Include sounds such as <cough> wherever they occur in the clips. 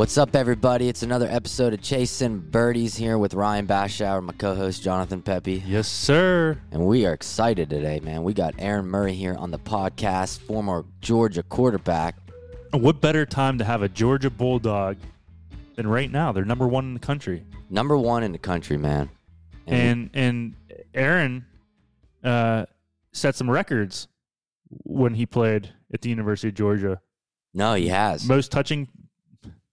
What's up, everybody? It's another episode of Chasing Birdies here with Ryan Bashauer, my co-host Jonathan Pepe, Yes, sir. and we are excited today, man. We got Aaron Murray here on the podcast, former Georgia quarterback. What better time to have a Georgia Bulldog than right now? They're number one in the country. number one in the country, man. And and Aaron uh, set some records when he played at the University of Georgia. no, he has. Most touching,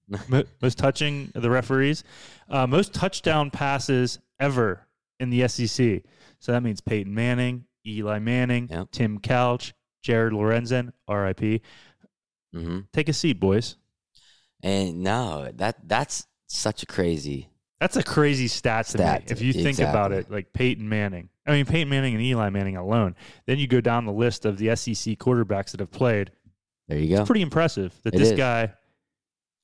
<laughs> most touching the referees, uh, most touchdown passes ever in the SEC. So that means Peyton Manning, Eli Manning, Yep. Tim Couch, Jared Lorenzen, R.I.P. hmm Take a seat, boys. And no, that that's such a crazy. That's a crazy stat to Stat, me. If you think about it, like Peyton Manning. I mean, Peyton Manning and Eli Manning alone. Then you go down the list of the SEC quarterbacks that have played. There you go. Pretty impressive that It this is. guy.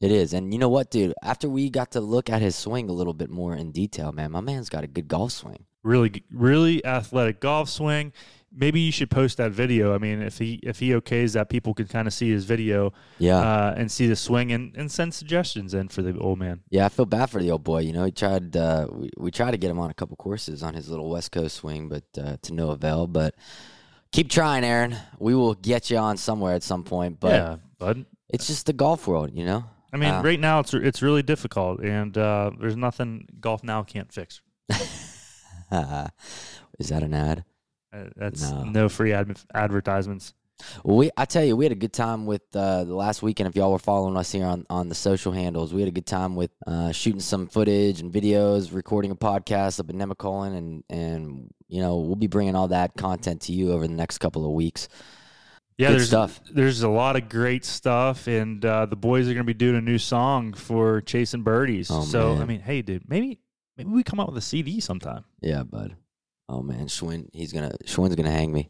It is. And you know what, dude? After we got to look at his swing a little bit more in detail, man, my man's got a good golf swing. really really athletic golf swing. Maybe you should post that video. I mean, if he if he okays that, people can kind of see his video Yeah. uh, and see the swing and, and send suggestions in for the old man. Yeah, I feel bad for the old boy. You know, he tried. Uh, we, we tried to get him on a couple courses on his little West Coast swing, but uh, to no avail. But keep trying, Aaron. We will get you on somewhere at some point. But yeah, bud. it's just the golf world, you know. I mean, Uh, right now it's it's really difficult, and uh, there's nothing golf now can't fix. <laughs> Is that an ad? Uh, that's No. no, free ad- advertisements. Well, we I tell you, we had a good time with uh, the last weekend. If y'all were following us here on, on the social handles, we had a good time with uh, shooting some footage and videos, recording a podcast up in Nemacolin, and and you know we'll be bringing all that content to you over the next couple of weeks. Yeah, Good there's stuff. there's a lot of great stuff, and uh, the boys are going to be doing a new song for chasing birdies. Oh, so man. I mean, hey, dude, maybe maybe we come out with a CD sometime. Yeah, bud. Oh man, Schwinn, he's gonna Schwinn's gonna hang me.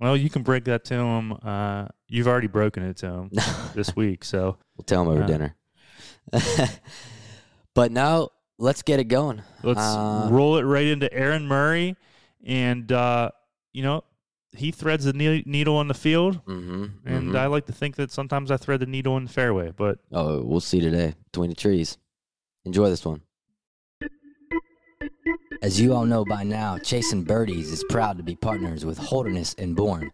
Well, you can break that to him. Uh, you've already broken it to him <laughs> this week, so We'll tell him over Uh. dinner. <laughs> but now let's get it going. let's Uh, roll it right into Aaron Murray, and uh, you know he threads the ne- needle on the field, Mm-hmm, and I like to think that sometimes I thread the needle in the fairway, but oh, we'll see today between the trees. Enjoy this one. As you all know by now, Chasing Birdies is proud to be partners with Holderness and Bourne.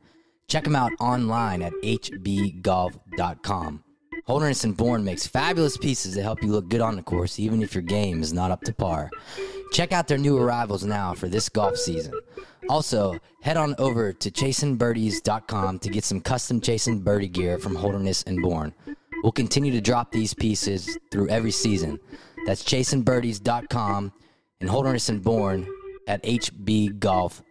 Check them out online at hbgolf.com. Holderness and Bourne makes fabulous pieces that help you look good on the course, even if your game is not up to par. Check out their new arrivals now for this golf season. Also, head on over to chasingbirdies.com to get some custom Chasing Birdie gear from Holderness and Bourne. We'll continue to drop these pieces through every season. That's chasingbirdies.com and Holderness and Bourne at hbgolf.com.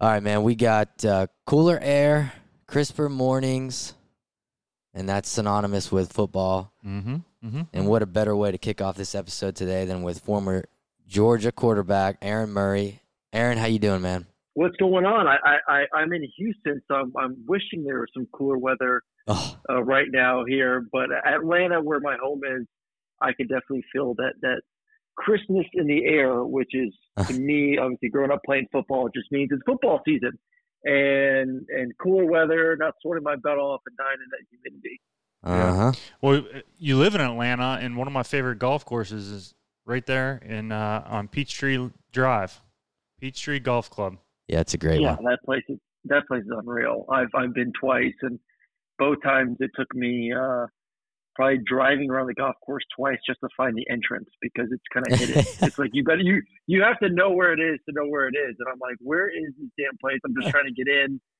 All right, man. We got uh, cooler air, crisper mornings, and that's synonymous with football. mm-hmm, mm-hmm. And what a better way to kick off this episode today than with former Georgia quarterback Aaron Murray. Aaron, how you doing, man? what's going on? I, I, I I'm in Houston, so I'm, I'm wishing there was some cooler weather Oh, uh, right now here. But Atlanta, where my home is, I can definitely feel that that crispness in the air, which is to me, obviously, growing up playing football, it just means it's football season. And and cooler weather, not sweating my butt off and dying in that humidity. uh huh. Well, you live in Atlanta, and one of my favorite golf courses is right there in uh, on Peachtree Drive, Peachtree Golf Club. Yeah, it's a great yeah, one. Yeah, that place is that place is unreal. I've I've been twice, and both times it took me uh, probably driving around the golf course twice just to find the entrance because it's kind of hidden. <laughs> it's like you got you you have to know where it is to know where it is, and I'm like, where is this damn place? I'm just trying to get in. <laughs>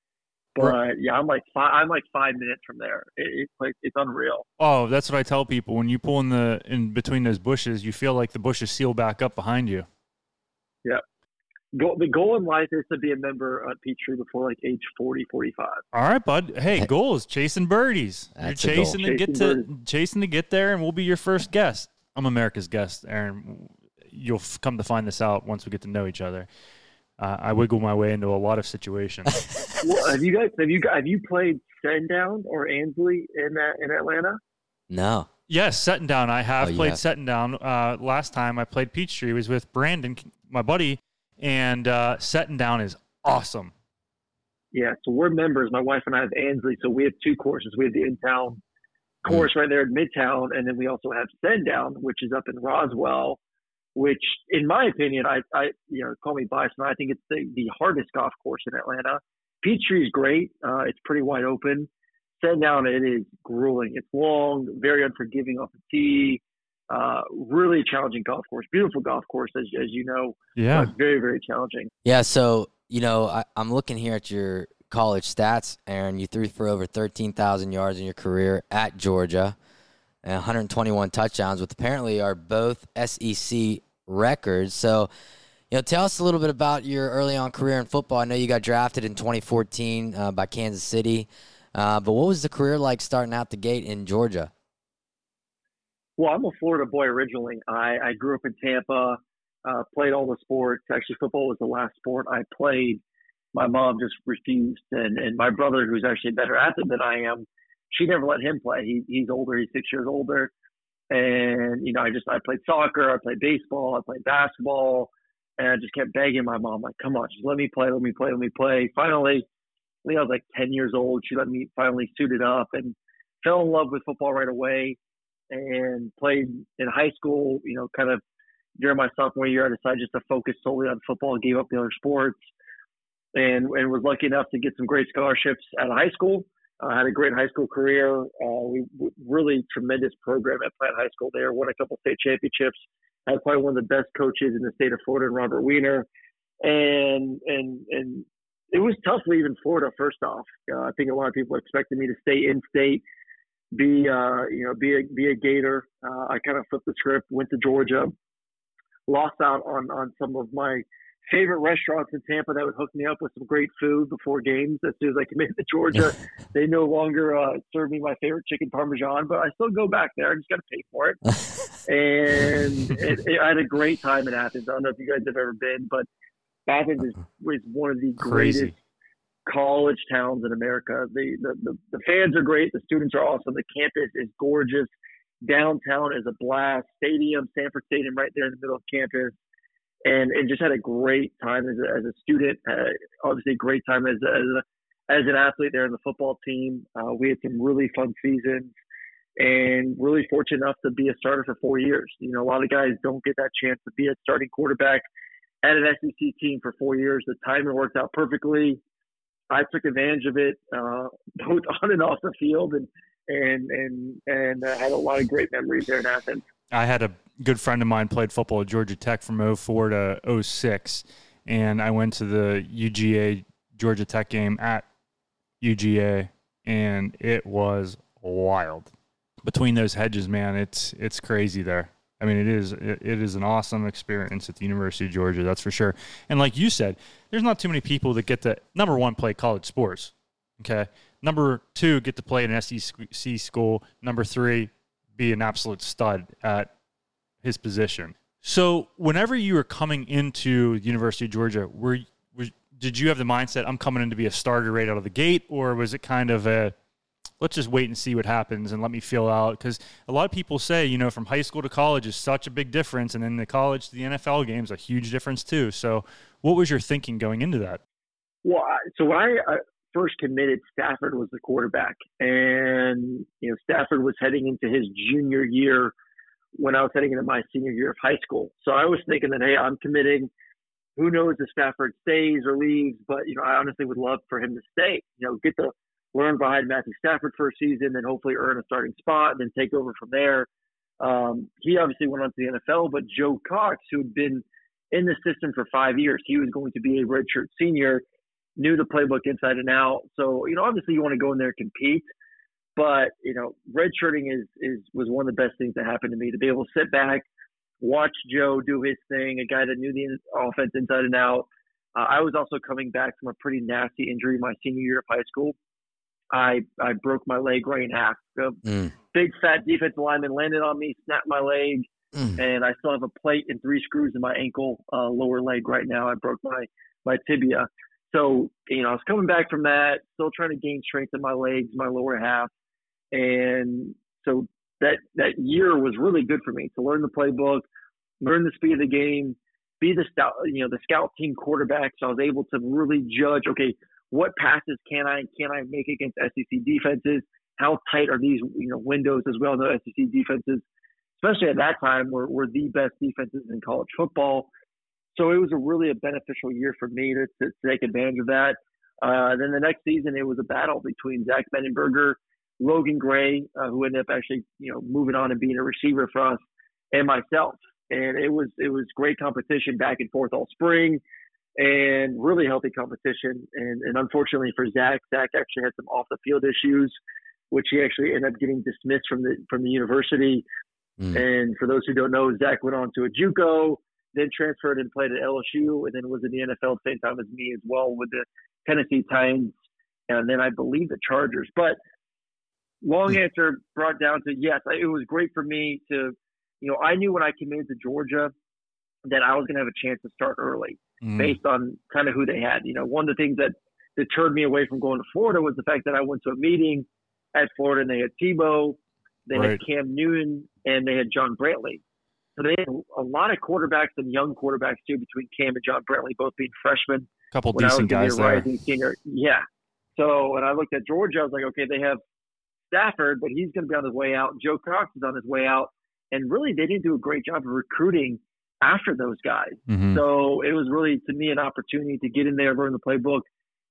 But yeah, I'm like five, I'm like five minutes from there. It, it's like it's unreal. Oh, that's what I tell people. When you pull in the in between those bushes, you feel like the bushes seal back up behind you. Go, the goal in life is to be a member at Peachtree before like age 40, 45. All right, bud. Hey, That- goal is chasing birdies. That's You're a goal. chasing to get Chasing to chasing to get there, and we'll be your first guest. I'm America's guest, Aaron. You'll f- come to find this out once we get to know each other. Uh, I wiggle my way into a lot of situations. <laughs> Well, have you guys have you have you played Settindown or Ansley in that in Atlanta? No. yes, Settindown. I have Oh, played have. Settindown. Uh, last time I played Peachtree was with Brandon, my buddy, and uh, Settindown is awesome. Yeah, so we're members. My wife and I have Ansley, so we have two courses. We have the in town course right there in Midtown, and then we also have Settindown, which is up in Roswell. Which, in my opinion, I, I you know, call me biased, but I think it's the, the hardest golf course in Atlanta. Peachtree is great. Uh, it's pretty wide open. Settindown, it is grueling. It's long, very unforgiving off the tee. Uh, really challenging golf course. Beautiful golf course, as, as you know. Yeah. very, very challenging. Yeah. So, you know, I, I'm looking here at your college stats, Aaron. You threw for over 13,000 yards in your career at Georgia and 121 touchdowns, which apparently are both SEC records. So, you know, tell us a little bit about your early on career in football. I know you got drafted in 2014 uh, by Kansas City, uh, but what was the career like starting out the gate in Georgia? Well, I'm a Florida boy originally. I, I grew up in Tampa, uh, played all the sports. Actually, football was the last sport I played. My mom just refused, and and my brother, who's actually a better athlete than I am, she never let him play. He, he's older. He's six years older, and you know, I just I played soccer, I played baseball, I played basketball, and I just kept begging my mom, like, come on, just let me play, let me play, let me play. Finally, I I was like 10 years old. She let me finally suit it up and fell in love with football right away and played in high school, you know, kind of during my sophomore year, I decided just to focus solely on football, gave up the other sports, and and was lucky enough to get some great scholarships out of high school. I uh, had a great high school career. Uh, we really tremendous program at Plant High School there. Won a couple state championships. Had probably one of the best coaches in the state of Florida, Robert Weiner. And and and it was tough leaving Florida. First off, uh, I think a lot of people expected me to stay in state, be uh, you know be a be a Gator. Uh, I kind of flipped the script, went to Georgia, lost out on on some of my favorite restaurants in Tampa that would hook me up with some great food before games. As soon as I committed <laughs> to Georgia, <laughs> they no longer uh, serve me my favorite chicken parmesan, but I still go back there. I just got to pay for it. <laughs> and it, it, I had a great time in Athens. I don't know if you guys have ever been, but Athens is, is one of the Crazy. greatest college towns in America. The, the, the, the fans are great. The students are awesome. The campus is gorgeous. Downtown is a blast. Stadium, Sanford Stadium, right there in the middle of campus and and just had a great time as a, as a student. Uh, obviously, great time as as, a, as an athlete there in the football team. Uh, we had some really fun seasons, and really fortunate enough to be a starter for four years. You know, a lot of guys don't get that chance to be a starting quarterback at an SEC team for four years. The timing worked out perfectly. I took advantage of it, uh, <laughs> both on and off the field, and and and and uh, had a lot of great memories there in Athens. I had a good friend of mine played football at Georgia Tech from 04 to 06. And I went to the UGA Georgia Tech game at UGA, and it was wild. Between those hedges, man, it's it's crazy there. I mean, it is it, it is an awesome experience at the University of Georgia, that's for sure. And like you said, there's not too many people that get to number one play college sports. Okay, number two get to play an SEC school. Number three, be an absolute stud at his position. So, whenever you were coming into the University of Georgia, were, were did you have the mindset I'm coming in to be a starter right out of the gate, or was it kind of a let's just wait and see what happens and let me feel out? Because a lot of people say, you know, from high school to college is such a big difference, and then the college to the NFL game is a huge difference too. So, what was your thinking going into that? Well, so when I uh, first committed, Stafford was the quarterback, and you know Stafford was heading into his junior year when I was heading into my senior year of high school. So I was thinking that hey, I'm committing. Who knows if Stafford stays or leaves? But you know, I honestly would love for him to stay. You know, get to learn behind Matthew Stafford for a season, then hopefully earn a starting spot, and then take over from there. Um, he obviously went on to the NFL, but Joe Cox, who had been in the system for five years, he was going to be a redshirt senior knew the playbook inside and out. So, you know, obviously you want to go in there and compete, but you know, redshirting is is was one of the best things that happened to me to be able to sit back, watch Joe do his thing, a guy that knew the offense inside and out. Uh, I was also coming back from a pretty nasty injury my senior year of high school. I I broke my leg right in half. A mm. big fat defensive lineman landed on me, snapped my leg, mm. and I still have a plate and three screws in my ankle, uh, lower leg right now. I broke my my tibia. So, you know, I was coming back from that, still trying to gain strength in my legs, my lower half. And so that, that year was really good for me to learn the playbook, learn the speed of the game, be the scout, you know, the scout team quarterback. So I was able to really judge, okay, what passes can I can I make against SEC defenses? How tight are these you know windows as well? The SEC defenses, especially at that time, were were the best defenses in college football. So it was a really a beneficial year for me to, to take advantage of that. Uh, then the next season, it was a battle between Zach Mettenberger, Logan Gray, uh, who ended up actually, you know, moving on and being a receiver for us, and myself. And it was it was great competition back and forth all spring, and really healthy competition. And, and unfortunately for Zach, Zach actually had some off the field issues, which he actually ended up getting dismissed from the from the university. Mm. And for those who don't know, Zach went on to a JUCO, then transferred and played at LSU, and then was in the NFL at the same time as me as well with the Tennessee Titans, and then I believe the Chargers. But long hmm. answer brought down to yes, it was great for me to, you know, I knew when I committed to Georgia that I was going to have a chance to start early mm. based on kind of who they had. You know, one of the things that deterred me away from going to Florida was the fact that I went to a meeting at Florida and they had Tebow, they right. had Cam Newton, and they had John Brantley. So they had a lot of quarterbacks and young quarterbacks too between Cam and John Brantley, both being freshmen A couple decent guys there. Senior. Yeah. So when I looked at Georgia, I was like, okay, they have Stafford, but he's going to be on his way out. Joe Cox is on his way out, and really they didn't do a great job of recruiting after those guys. Mm-hmm. So it was really to me an opportunity to get in there, learn the playbook,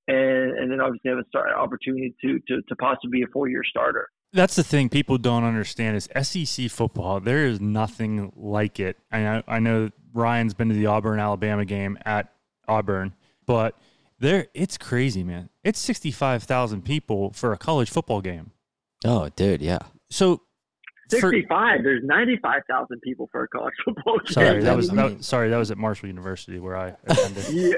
and, and then obviously have a start opportunity to to, to possibly be a four year starter. That's the thing people don't understand is SEC football. There is nothing like it. I know, I know Ryan's been to the Auburn Alabama game at Auburn, but there, it's crazy, man. It's sixty five thousand people for a college football game. Oh, dude, yeah. So 65 there's 95,000 people for a college football <laughs> game. Sorry, that was <laughs> that, sorry, that was at Marshall University where I <laughs> attended. yeah.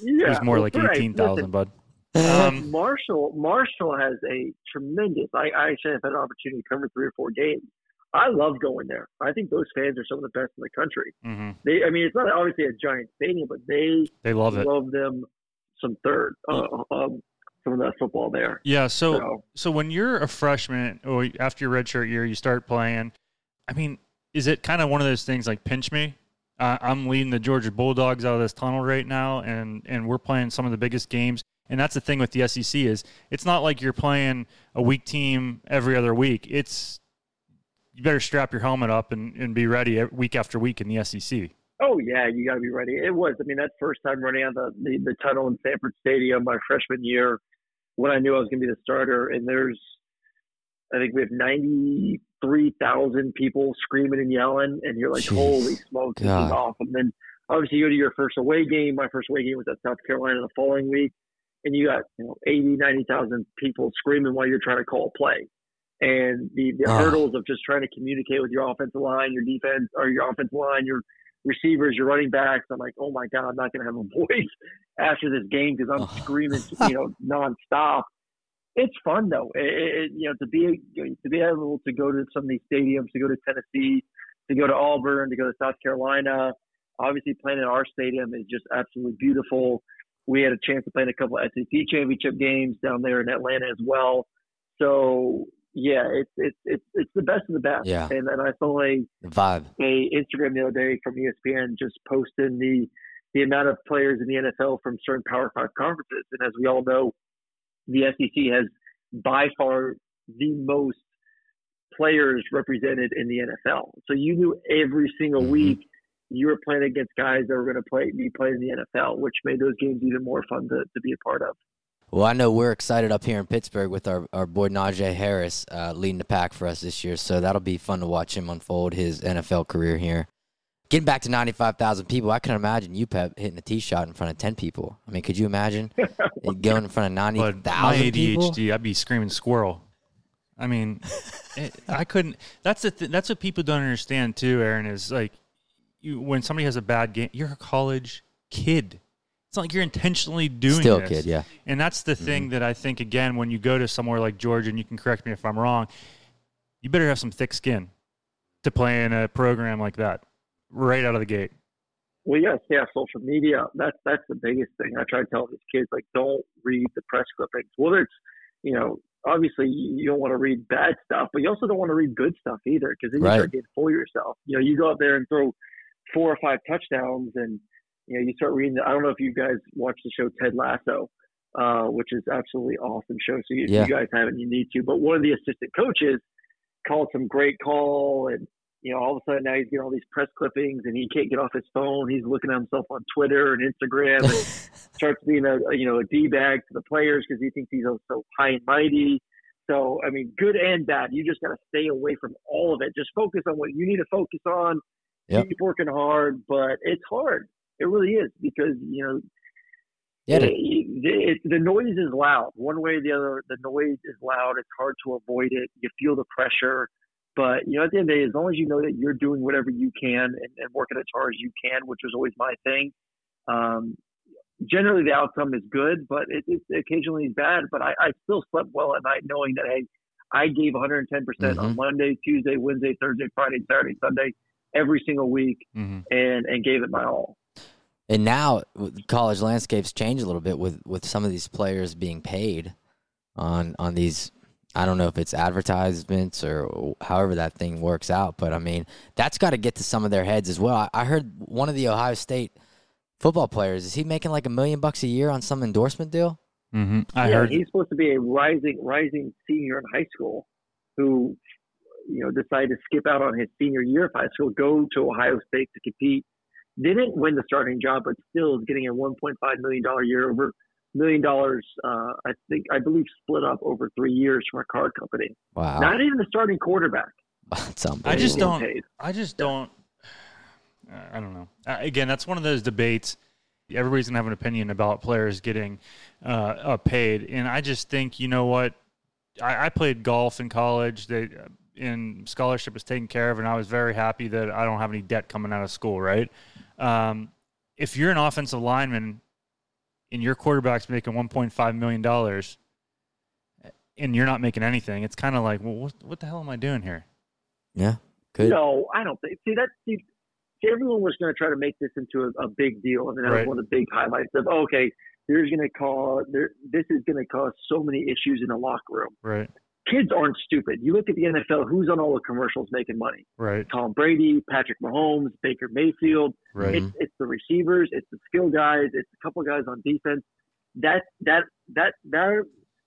Yeah. It was more like 18,000, bud. Um, Marshall Marshall has a tremendous I, I actually have had an opportunity to cover three or four games. I love going there. I think those fans are some of the best in the country. Mm-hmm. They, I mean, it's not obviously a giant stadium, but they they love it. Love them some third. Uh, um, some of that football there. Yeah. So, so, so when you're a freshman or after your redshirt year, you start playing. I mean, is it kind of one of those things like pinch me? Uh, I'm leading the Georgia Bulldogs out of this tunnel right now, and and we're playing some of the biggest games. And that's the thing with the SEC is it's not like you're playing a weak team every other week. It's you better strap your helmet up and, and be ready week after week in the SEC. Oh yeah, you got to be ready. It was. I mean, that first time running on the, the the tunnel in Sanford Stadium my freshman year, when I knew I was going to be the starter, and there's, I think we have ninety three thousand people screaming and yelling, and you're like, Jeez. holy smoke, this is awesome. And then obviously you go to your first away game. My first away game was at South Carolina the following week, and you got you know 80, 90,000 people screaming while you're trying to call a play and the, the oh. hurdles of just trying to communicate with your offensive line, your defense, or your offensive line, your receivers, your running backs. I'm like, oh my god, I'm not going to have a <laughs> voice after this game because I'm screaming, you know, <laughs> nonstop. It's fun though, it, it, you know, to be to be able to go to some of these stadiums, to go to Tennessee, to go to Auburn, to go to South Carolina. Obviously, playing in our stadium is just absolutely beautiful. We had a chance to play in a couple of SEC championship games down there in Atlanta as well. So yeah, it's it's it's it's the best of the best. Yeah. And then I saw a vibe a Instagram the other day from ESPN just posting the the amount of players in the NFL from certain Power Five conferences, and as we all know, the SEC has by far the most players represented in the NFL. So you knew every single mm-hmm. week you were playing against guys that were going to play be playing in the NFL, which made those games even more fun to, to be a part of. Well, I know we're excited up here in Pittsburgh with our, our boy Najee Harris uh, leading the pack for us this year. So that'll be fun to watch him unfold his NFL career here. Getting back to 95,000 people, I can imagine you, Pep, hitting a tee shot in front of 10 people. I mean, could you imagine <laughs> going in front of 90,000 My ADHD, I'd be screaming squirrel. I mean, <laughs> it, I couldn't. That's the th- that's what people don't understand too. Aaron is like, you when somebody has a bad game, you're a college kid. It's not like you're intentionally doing Still this. kid, yeah. And that's the mm-hmm. thing that I think again when you go to somewhere like Georgia, and you can correct me if I'm wrong, you better have some thick skin to play in a program like that right out of the gate. Well, yes, yeah, social media. That's that's the biggest thing. I try to tell these kids like, don't read the press clippings. Well, it's you know, obviously you don't want to read bad stuff, but you also don't want to read good stuff either because then you right. start getting full yourself. You know, you go out there and throw four or five touchdowns and you know, you start reading. I don't know if you guys watch the show Ted Lasso, uh, which is absolutely awesome show. So if Yeah. you guys haven't, you need to. But one of the assistant coaches called some great call, and you know, all of a sudden now he's getting all these press clippings, and he can't get off his phone. He's looking at himself on Twitter and Instagram, and <laughs> starts being a a, you know a d bag to the players because he thinks he's so high and mighty. So I mean, good and bad. You just got to stay away from all of it. Just focus on what you need to focus on. Yep. Keep working hard, but it's hard. It really is because you know Yeah, it, it, the noise is loud. One way or the other, the noise is loud. It's hard to avoid it. You feel the pressure. But, you know, at the end of the day, as long as you know that you're doing whatever you can and, and working as hard as you can, which was always my thing, um, generally the outcome is good, but it, it occasionally is bad. But I, I still slept well at night knowing that, hey, I gave 110% on. Monday, Tuesday, Wednesday, Thursday, Friday, Saturday, Sunday, every single week hmm and, and gave it my all. And now college landscapes change a little bit with with some of these players being paid on on these. I don't know if it's advertisements or however that thing works out, but I mean that's got to get to some of their heads as well. I, I heard one of the Ohio State football players is he making like a million bucks a year on some endorsement deal? hmm I yeah, heard. he's supposed to be a rising rising senior in high school who you know decided to skip out on his senior year of high school, go to Ohio State to compete. Didn't win the starting job, but still is getting a 1.5 million dollar year over million dollars. Uh, I think I believe split up over three years from a card company. Wow, Not even the starting quarterback. <laughs> that's. I just don't. paid. I just don't. I don't know. Uh, again, that's one of those debates. Everybody's gonna have an opinion about players getting uh, uh, paid, and I just think you know what. I, I played golf in college. They and scholarship was taken care of, and I was very happy that I don't have any debt coming out of school. Right. Um, if you're an offensive lineman and your quarterback's making 1.5 million dollars, and you're not making anything, it's kind of like, well, what, what the hell am I doing here? yeah, good. No, I don't think. See, that's see, see, everyone was going to try to make this into a, a big deal. I mean, that Right. was one of the big highlights of okay, there's going to cause there. This is going to cause so many issues in the locker room. Right. Kids aren't stupid. You look at the NFL. Who's on all the commercials making money? Right. Tom Brady, Patrick Mahomes, Baker Mayfield. Right. It's it's the receivers. It's the skill guys. It's a couple guys on defense. That that that that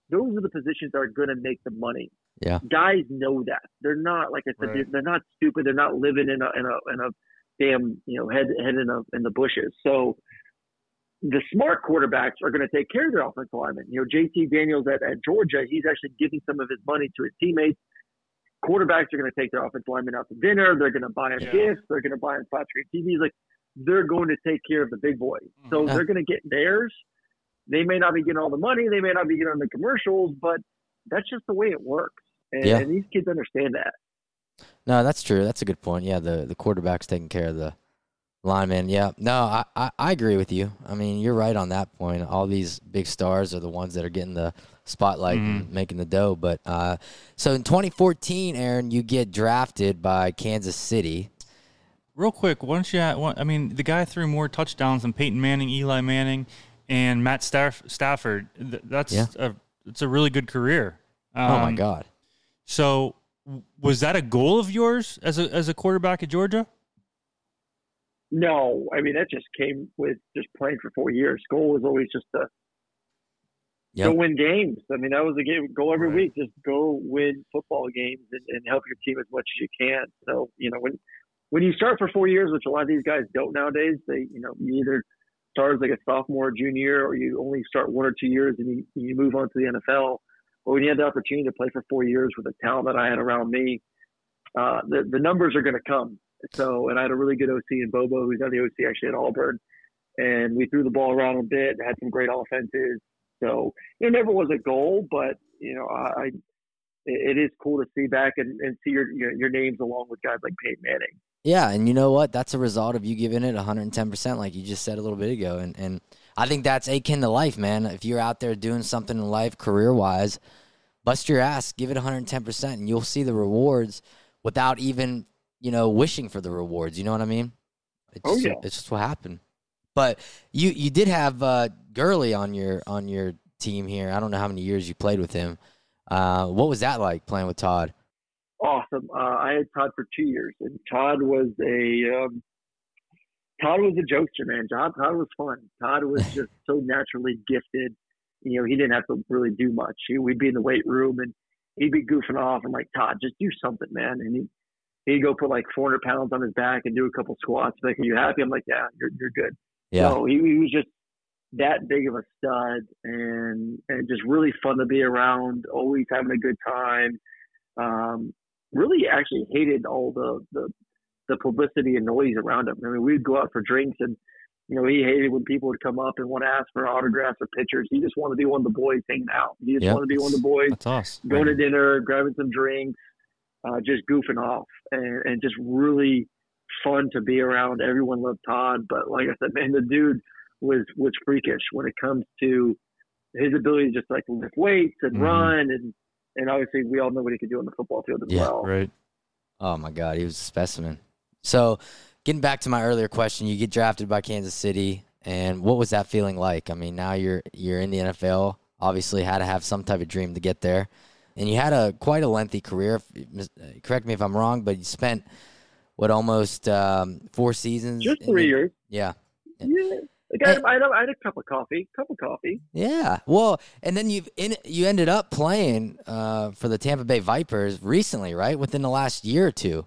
those are the positions that are going to make the money Yeah, guys know that they're not like I said Right. they're, they're not stupid they're not living in a in a in a damn you know head head in a in the bushes so the smart quarterbacks are going to take care of their offensive linemen you know JT Daniels at, at Georgia he's actually giving some of his money to his teammates quarterbacks are going to take their offensive linemen out to dinner they're going to buy them Yeah. gifts they're going to buy them flat screen TVs like they're going to take care of the big boys mm-hmm. so Yeah. they're going to get theirs they may not be getting all the money they may not be getting the commercials but that's just the way it works and, Yeah. and these kids understand that. No, that's true. That's a good point. Yeah, the the quarterback's taking care of the lineman. Yeah, no, I, I I agree with you. I mean, you're right on that point. All these big stars are the ones that are getting the spotlight and making the dough. But uh, so in 2014, Aaron, you get drafted by Kansas City. Real quick, why don't you? I mean, the guy threw more touchdowns than Peyton Manning, Eli Manning, and Matt Staff, Stafford. That's Yeah. a it's a really good career. oh my Um, God. So, was that a goal of yours as a as a quarterback at Georgia? No, I mean that just came with just playing for four years. Goal was always just to Yep. go win games. I mean that was a game. Go every Right. week, just go win football games and, and help your team as much as you can. So you know when when you start for four years, which a lot of these guys don't nowadays, they you know you either start as like a sophomore, or junior, or you only start one or two years and you, you move on to the NFL. But when you have the opportunity to play for four years with the talent that I had around me, uh, the the numbers are going to come. So, and I had a really good OC in Bobo, who's on the OC actually at Auburn, and we threw the ball around a bit, had some great offenses. So it never was a goal, but you know, I, it is cool to see back and, and see your, your your names along with guys like Peyton Manning. Yeah, and you know what? That's a result of you giving it 110%, like you just said a little bit ago. And and I think that's akin to life, man. If you're out there doing something in life career wise, bust your ass, give it 110%, and you'll see the rewards without even, you know, wishing for the rewards. You know what I mean? It's Oh, just, yeah. it's just what happened. But you you did have uh, Gurley on your on your team here. I don't know how many years you played with him. Uh, what was that like playing with Todd? Awesome. Uh, I had Todd for two years, and Todd was a um, Todd was a jokester, man. Todd, Todd was fun. Todd was <laughs> just so naturally gifted. you know, he didn't have to really do much. He, we'd be in the weight room and he'd be goofing off. I'm like, Todd, just do something, man. And he, he'd go put like 400 pounds on his back and do a couple squats. Like, are you happy? I'm like, yeah, you're, you're good. Yeah. So he, he was just that big of a stud and, and just really fun to be around, always having a good time. Um, really actually hated all the, the, the publicity and noise around him. I mean, we'd go out for drinks and, you know, he hated when people would come up and want to ask for autographs or pictures. He just wanted to be one of the boys hanging out. He just Yep. wanted to be one of the boys That's awesome. going to dinner, grabbing some drinks, uh, just goofing off, and, and just really fun to be around. Everyone loved Todd, but like I said, man, the dude was was freakish when it comes to his ability to just like lift weights and Mhm. run, and and obviously we all know what he could do on the football field as Yeah, well. Right. Oh my God, he was a specimen. So, getting back to my earlier question, you get drafted by Kansas City, and what was that feeling like? I mean, now you're you're in the NFL. Obviously, had to have some type of dream to get there, and you had a quite a lengthy career. Correct me if I'm wrong, but you spent what almost um, four seasons. Just three the- years. Yeah, Yeah. Like I, I, had a- I had a cup of coffee, cup of coffee. yeah. Well, and then you in you ended up playing uh, for the Tampa Bay Vipers recently, right? Within the last year or two.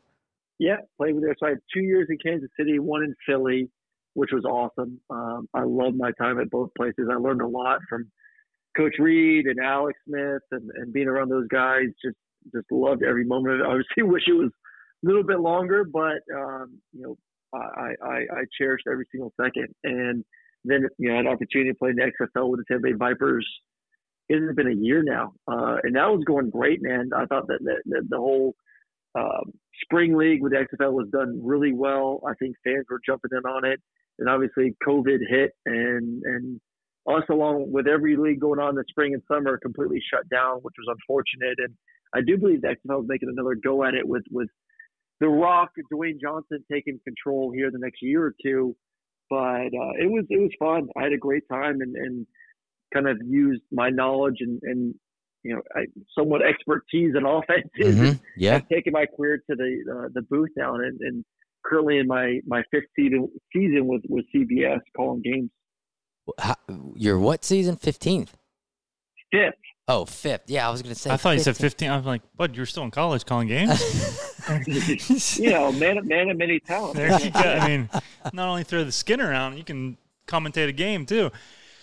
Yeah, played with there. So I had two years in Kansas City, one in Philly, which was awesome. Um, I loved my time at both places. I learned a lot from Coach Reid and Alex Smith, and, and being around those guys. Just just loved every moment of it. <laughs> Obviously, wish it was a little bit longer, but um, you know, I, I I cherished every single second. And then you know, I had an opportunity to play in the XFL with the Tampa Bay Vipers. It has been a year now, uh, and that was going great, man. I thought that, that the whole um, spring league with the XFL was done really well. I think fans were jumping in on it, and obviously COVID hit, and and us along with every league going on in the spring and summer completely shut down, which was unfortunate. And I do believe the XFL is making another go at it with with the Rock, Dwayne Johnson taking control here the next year or two. But uh, it was it was fun. I had a great time and and kind of used my knowledge and and you know I, somewhat expertise in offenses Mhm. <laughs> Yeah. I've taken my career to the uh, the booth now, and, and currently in my my fifth season season with with CBS calling games. How, your what season? Fifteenth. Fifth, Oh, fifth. Yeah, I was gonna say. I thought you said 15. I was like, bud, you're still in college calling games? <laughs> you know, man, man of many talents. There you go. I mean, not only throw the skin around, you can commentate a game too.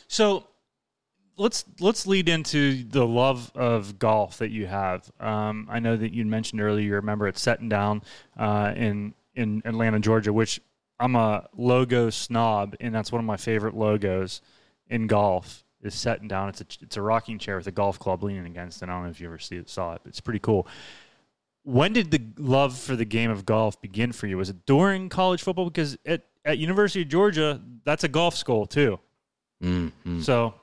So let's let's lead into the love of golf that you have. Um, I know that you mentioned earlier. You remember it Settindown uh, in in Atlanta, Georgia, which I'm a logo snob, and that's one of my favorite logos in golf. Is Settindown. It's a it's a rocking chair with a golf club leaning against it. I don't know if you ever see it, saw it, but it's pretty cool when did the love for the game of golf begin for you? Was it during college football? Because at, at University of Georgia, that's a golf school too. Mm, mm. So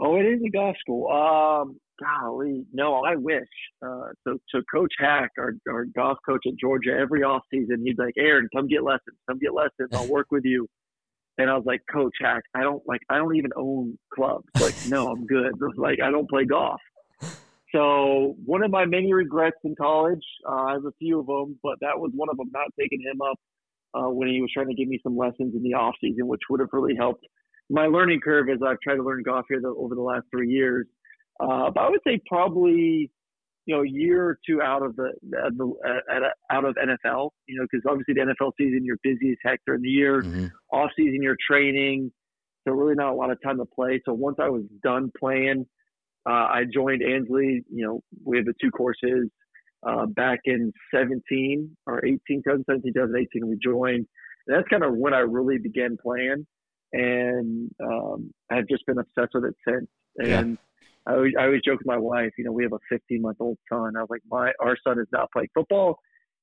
Oh, it is a golf school. Um, golly, no, I wish. Uh, so, so Coach Haack, our, our golf coach at Georgia, every off season, he'd be like, Aaron, come get lessons, come get lessons. I'll work with you. <laughs> And I was like, Coach Haack, I don't like, I don't even own clubs. Like, no, I'm good. <laughs> Like, I don't play golf. So one of my many regrets in college, uh, I have a few of them, but that was one of them. Not taking him up uh, when he was trying to give me some lessons in the off season, which would have really helped my learning curve as I've tried to learn golf here the, over the last three years. Uh, but I would say probably you know a year or two out of the, the uh, out of NFL. You know, because obviously the NFL season you're busy as heck during the year. Mhm. Off season you're training, so really not a lot of time to play. So once I was done playing, uh, I joined Ansley. You know, we have the two courses. Uh, back in 17 or 18, 2017, 2018, we joined. And that's kind of when I really began playing. And um, I've just been obsessed with it since. And I, always, I always joke with my wife, you know, we have a 15 month old son. I was like, my our son is not playing football.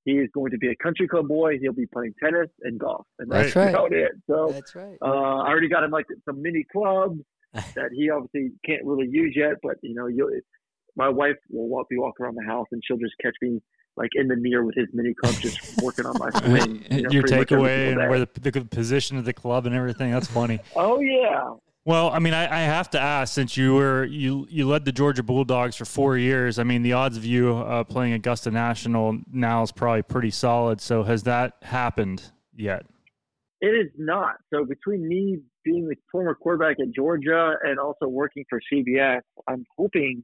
He is going to be a country club boy. He'll be playing tennis and golf. And That's that's right. about it. So That's right. uh, I already got him like some mini clubs <laughs> that he obviously can't really use yet. But you know, you my wife will walk, be walking around the house and she'll just catch me like in the mirror with his mini club, just <laughs> working on my swing. You know, your pretty much takeaway and where the, the position of the club and everything. That's funny. Oh yeah, Well, I mean, I, I have to ask since you were you you led the Georgia Bulldogs for four years. I mean, the odds of you uh, playing Augusta National now is probably pretty solid. So has that happened yet? It is not. So between me being the former quarterback at Georgia and also working for CBS, I'm hoping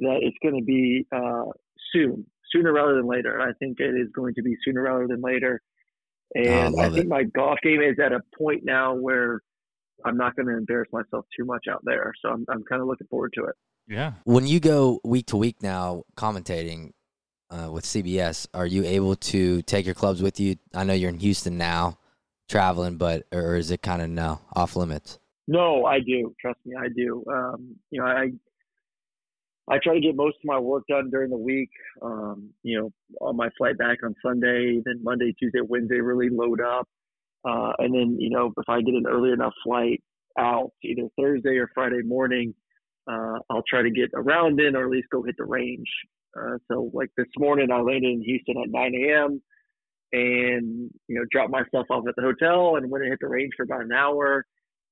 that it's going to be uh, soon, sooner rather than later. I think it is going to be sooner rather than later. And Oh, I love think it. my golf game is at a point now where I'm not going to embarrass myself too much out there. So I'm, I'm kind of looking forward to it. Yeah. When you go week to week now commentating uh, with CBS, are you able to take your clubs with you? I know you're in Houston now, traveling, but or is it kind of no off limits? No, I do. Trust me, I do. Um, you know, I I try to get most of my work done during the week. Um, you know, on my flight back on Sunday, then Monday, Tuesday, Wednesday, really load up, uh, and then you know, if I get an early enough flight out, either Thursday or Friday morning, uh, I'll try to get around in or at least go hit the range. Uh, so, like this morning, I landed in Houston at 9 a.m. and you know, dropped my stuff off at the hotel and went and hit the range for about an hour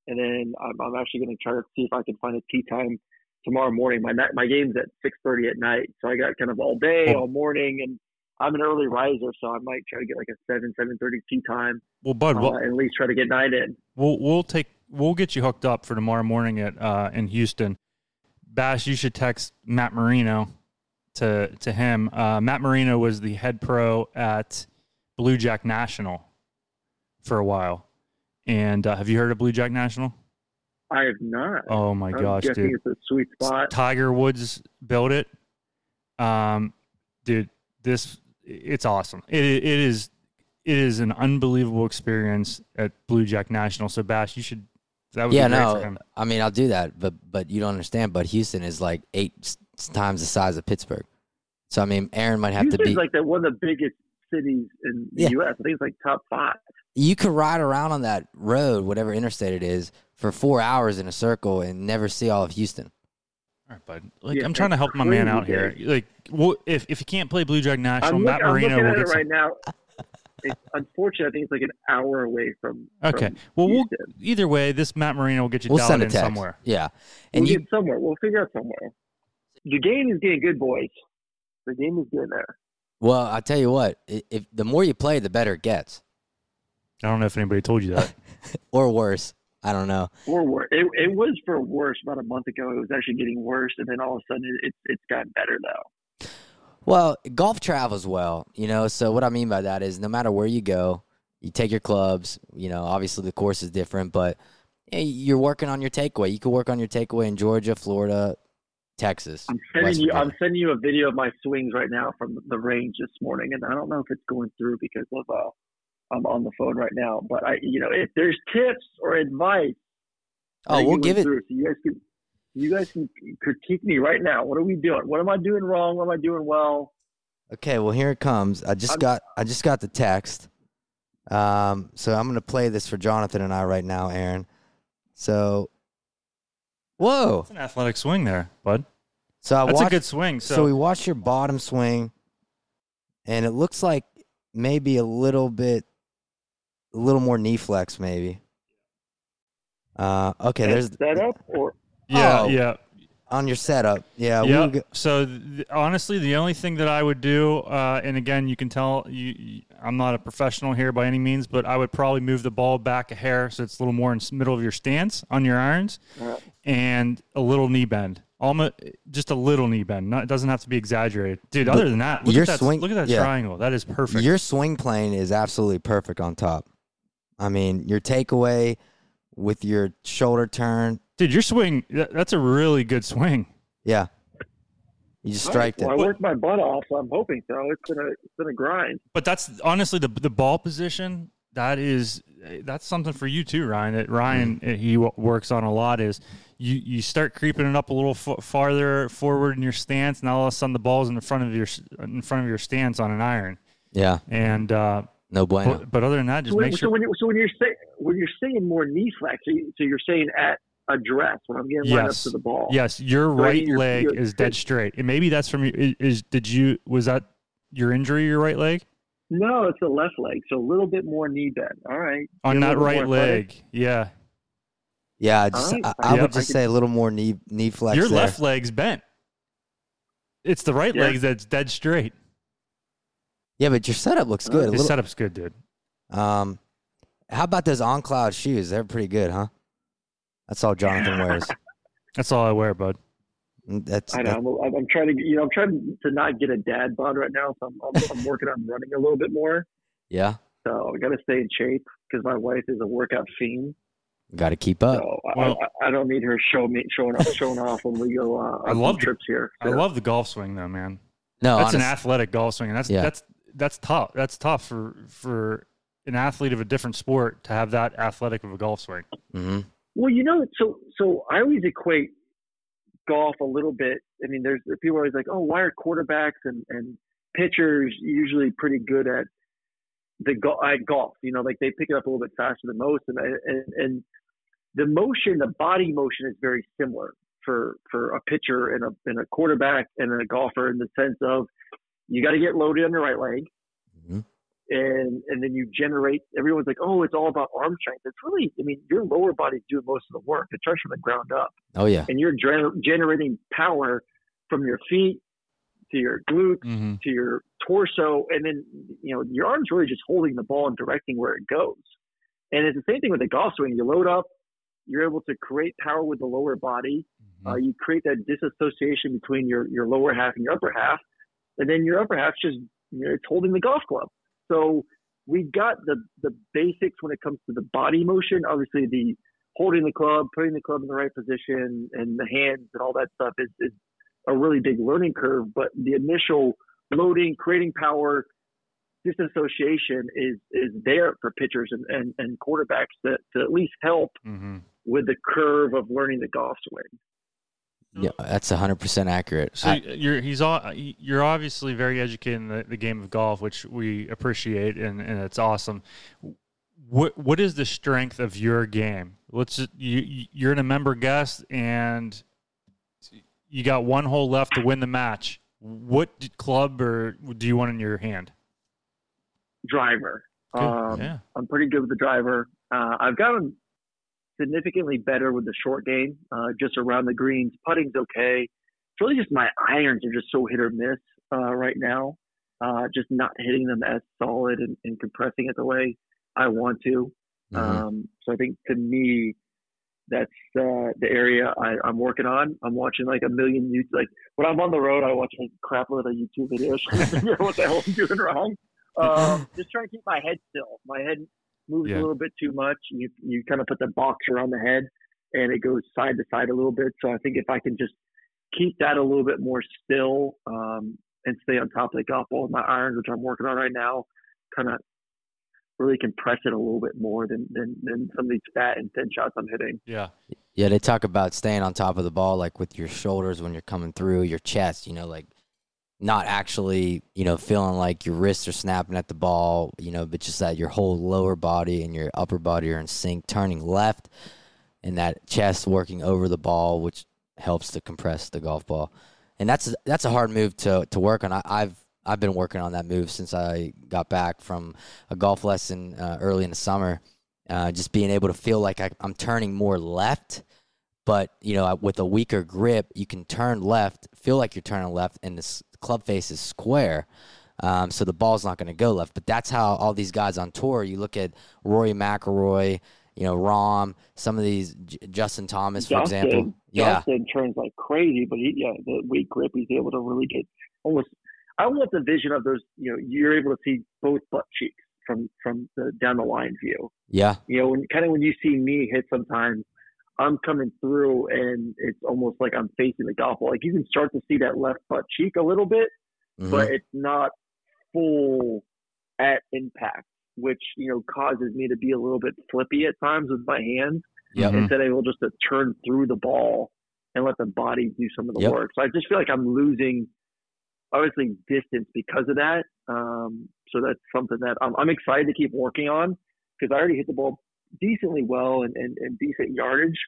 and then I'm, I'm actually going to try to see if I can find a tee time tomorrow morning. My night, my game's at 6:30 at night, so I got kind of all day, all morning, and I'm an early riser, so I might try to get like a 7 7:30 tee time, Well, Bud, uh, we'll, at least try to get nine in. we'll we'll take we'll get you hooked up for tomorrow morning at uh, in Houston. Bash, you should text Matt Marino to to him. Uh, Matt Marino was the head pro at Blue Jack National for a while. And uh, have you heard of Blue Jack National? I have not. Oh my I'm gosh, dude! it's a sweet spot. Tiger Woods built it. Um, dude, this it's awesome. It it is it is an unbelievable experience at Blue Jack National. So Bash, you should. That would yeah, be great no, for him. I mean I'll do that, but but you don't understand. But Houston is like eight times the size of Pittsburgh, so I mean Aaron might have to Houston's be. like the, one of the biggest cities in the Yeah. U.S. I think it's like top five. you could ride around on that road, whatever interstate it is, for four hours in a circle and never see all of Houston. All right, bud. Like Yeah, I'm trying to help my man crazy out here. Like, well, if if you can't play Blue Jack National, I'm, look, Matt I'm Marino looking will at get it some. right now. It's, unfortunately, I think it's like an hour away from. Okay. from Well, we'll either way, this Matt Marino will get you We'll dialed send a in text. somewhere. Yeah, and we'll you get somewhere. We'll figure out somewhere. The game is getting good, boys. The game is getting there. well, I tell you what, if the more you play, the better it gets, I don't know if anybody told you that. <laughs> or worse. I don't know. Or worse. It, it was for worse about a month ago. It was actually getting worse, and then all of a sudden, it, it's it's gotten better though. Well, golf travels well, you know. So what I mean by that is, no matter where you go, you take your clubs. You know, obviously the course is different, but you're working on your takeaway. You could work on your takeaway in Georgia, Florida, Texas. I'm sending you. I'm sending you a video of my swings right now from the range this morning, and I don't know if it's going through because of uh, I'm on the phone right now. But I, you know, if there's tips or advice, Oh, we'll give it. through, so you guys can. You guys can critique me right now. What are we doing? What am I doing wrong? What am I doing well? Okay, well here it comes. I just I'm- got I just got the text. Um, so I'm gonna play this for Jonathan and I right now, Aaron. So, whoa! It's an athletic swing there, bud. So I That's watched, a good swing. So, So, we watched your bottom swing, and it looks like maybe a little bit, a little more knee flex, maybe. Uh, okay, there's setup or yeah, Oh. yeah, on your setup. Yeah, we yeah. go- So th- honestly, the only thing that I would do, uh, and again, you can tell you, you- I'm not a professional here by any means, but I would probably move the ball back a hair so it's a little more in the middle of your stance on your irons, and a little knee bend. Almost just a little knee bend. Not, it doesn't have to be exaggerated, dude. Other than that, look your at that. swing- look at that yeah. triangle. That is perfect. your swing plane is absolutely perfect on top. I mean, your takeaway with your shoulder turn, dude, your swing, that's a really good swing. yeah, you just striked well, it. I worked my butt off, so I'm hoping so. It's been a it's been a grind. But that's honestly the the ball position. That is that's something for you too, Ryan. That Ryan Mm. he works on a lot. Is you you start creeping it up a little f- farther forward in your stance, and all of a sudden the ball's in the front of your in front of your stance on an iron. Yeah, And uh, no bueno. but, but other than that, just So when, make so sure. when you so when you're saying when you're saying more knee flex, so, you, so you're saying at address when I'm getting right up to the ball. Yes, your So right your- leg your- is dead straight, and maybe that's from your. Is, is did you was that your injury? Your right leg No, it's the left leg, so a little bit more knee bend. All right. on that right more athletic. leg? Yeah, Yeah, I just Alright. I, I Yep. would I just could- say a little more knee knee flex. your there. left leg's bent. It's the right Yeah. leg that's dead straight. Yeah, but your setup looks good. A His little, setup's good, dude. Um, How about those on cloud shoes? They're pretty good, huh? That's all Jonathan wears. That's all I wear, bud. Mm, That's I know. I'm, I'm trying to, you know, I'm trying to not get a dad bod right now, so I'm, I'm, I'm working on running a little bit more. yeah. So I got to stay in shape because my wife is a workout fiend. Got to keep up. So I- Well- I, I don't need her show me showing up, showing off when we go uh, I love some the- trips here. I love the golf swing though, man. No, That's an athletic golf swing, and that's Yeah. that's that's tough. That's tough for for an athlete of a different sport to have that athletic of a golf swing. Mhm. Well, you know, so so I always equate golf a little bit. I mean, there's people are always like, oh, why are quarterbacks and and pitchers usually pretty good at the go- at golf? You know, like they pick it up a little bit faster than most, and and and the motion, the body motion is very similar for for a pitcher and a and a quarterback and a golfer in the sense of you got to get loaded on the right leg. Mhm. and and then you generate everyone's like oh it's all about arm strength. It's really i mean your lower body's doing most of the work it starts from the ground up. Oh yeah. and you're gener- generating power from your feet to your glutes Mm-hmm. to your torso. And then you know your arms really just holding the ball and directing where it goes. And it's the same thing with the golf swing. You load up you're able to create power with the lower body. Uh, you create that disassociation between your, your lower half and your upper half, and then your upper half's just you know, it's holding the golf club. So we've got the the basics when it comes to the body motion. Obviously, the holding the club, putting the club in the right position, and the hands and all that stuff is, is a really big learning curve. But the initial loading, creating power, disassociation is is there for pitchers and, and, and quarterbacks to, to at least help Mm-hmm. with the curve of learning the golf swing. Yeah, that's hundred percent accurate. So I- you're he's all you're obviously very educated in the, the game of golf, which we appreciate, and, and it's awesome. What what is the strength of your game? Let's just, you you're in a member guest, and you got one hole left to win the match. What club or do you want in your hand? driver. Um, yeah. I'm pretty good with the driver. Uh, I've gotten significantly better with the short game, uh, just around the greens. Putting's okay. It's really just my irons are just so hit or miss uh, right now. Uh, just not hitting them as solid and, and compressing it the way I want to. Mhm. Um, so I think to me, that's uh, the area I, I'm working on. I'm watching like a million YouTube. Like when I'm on the road, I watch like crap load of YouTube videos. trying to figure out what the hell I'm doing wrong. Um, <laughs> just trying to keep my head still. My head moves Yeah. a little bit too much. You you kind of put the box around the head, and it goes side to side a little bit. So I think if I can just keep that a little bit more still um, and stay on top of the golf ball with my irons, which I'm working on right now, kind of really compress it a little bit more than, than than some of these fat and thin shots I'm hitting. Yeah. Yeah, they talk about staying on top of the ball, like with your shoulders when you're coming through, your chest, you know, like not actually, you know, feeling like your wrists are snapping at the ball, you know, but just that your whole lower body and your upper body are in sync, turning left, and that chest working over the ball, which helps to compress the golf ball. And that's that's a hard move to to work on. I, I've I've been working on that move since I got back from a golf lesson uh, early in the summer. Uh, just being able to feel like I, I'm turning more left, but you know, with a weaker grip, you can turn left, feel like you're turning left, and this club face is square. Um, so the ball's not going to go left. But that's how all these guys on tour. You look at Rory McIlroy, you know, Rahm, some of these J- Justin Thomas, for Justin, example. Yeah, Justin turns like crazy, but he yeah, the weak grip, he's able to really get almost. I want the vision of those. You know, you're able to see both butt cheeks from from the down the line view. yeah, You know, when kind of when you see me hit sometimes. I'm coming through and it's almost like I'm facing the golf ball. Like you can start to see that left butt cheek a little bit, mhm. but it's not full at impact, which you know causes me to be a little bit flippy at times with my hands Yep. Mhm. instead of able just to turn through the ball and let the body do some of the Yep. work. So I just feel like I'm losing, obviously, distance because of that. Um, so that's something that I'm, I'm excited to keep working on because I already hit the ball decently well and, and, and decent yardage.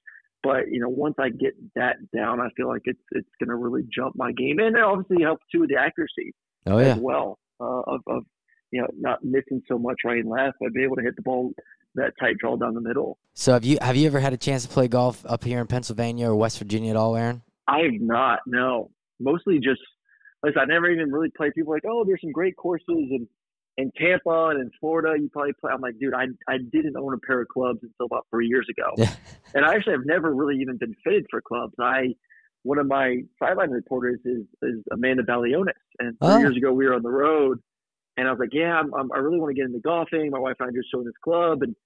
But you know, once I get that down, I feel like it's it's going to really jump my game, and it obviously helps too with the accuracy oh as yeah, well uh, of, of you know not missing so much right and left. I'd be able to hit the ball that tight draw down the middle. So have you have you ever had a chance to play golf up here in Pennsylvania or West Virginia at all, Aaron? I have not. No, mostly just. Listen, I never even really played. People are like, oh, there's some great courses, and in Tampa and in Florida, you probably play. I'm like, dude, I I didn't own a pair of clubs until about three years ago, and I actually have never really even been fitted for clubs. I one of my sideline reporters is is Amanda Balionis, and three oh. years ago we were on the road, and I was like, yeah, I'm, I'm, i really want to get into golfing. My wife and I just joined this club, and